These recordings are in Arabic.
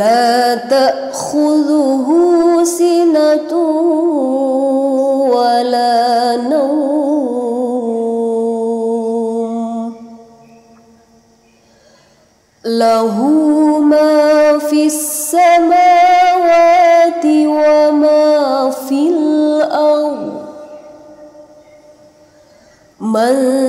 لا تأخذه سنة ولا نوم. له ما في السماوات وما في الأرض. من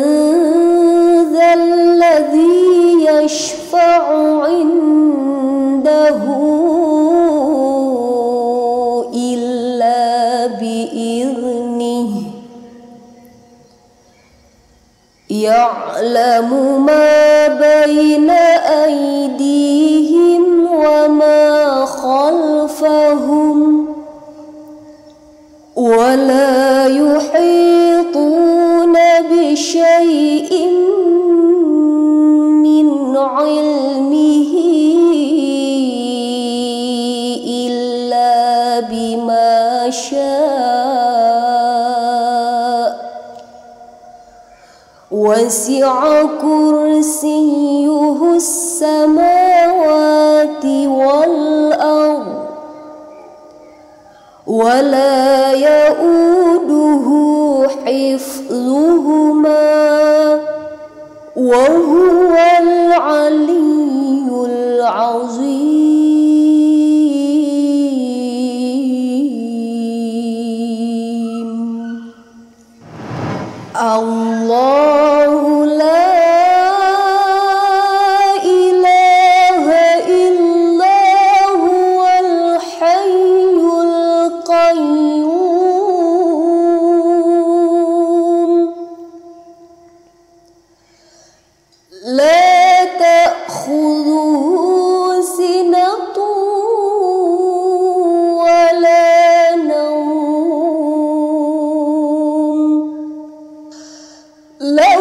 يعلم ما بين أيديهم وما خلفهم ولا وسع كرسيه السماوات والأرض ولا يؤوده حفظهما وهو لا تأخذه سنة ولا نوم. له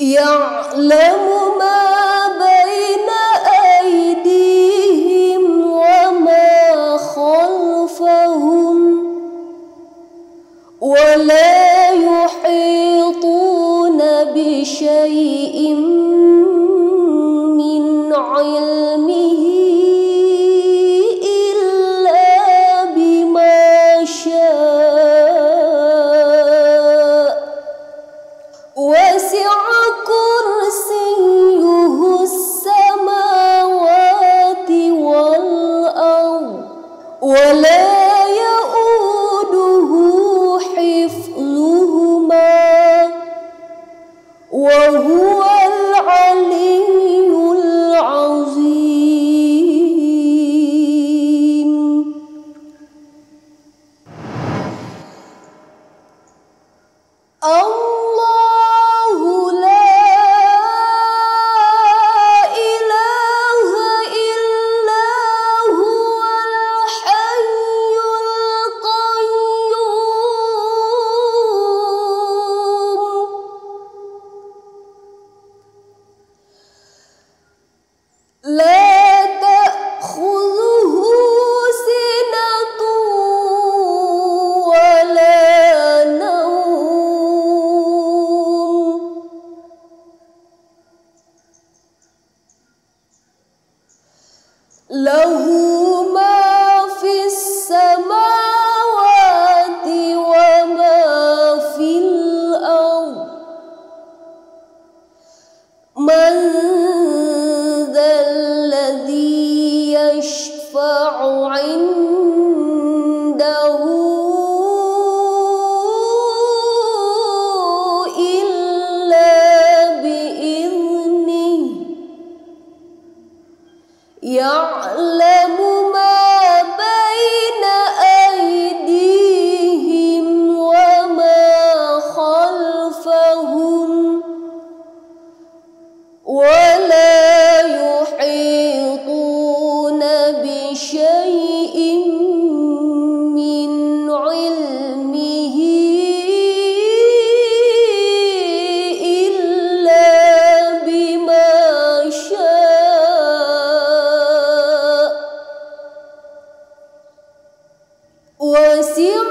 يعلم ما بين أيديهم وما خلفهم ولا يحيطون بشيء يعلم 我行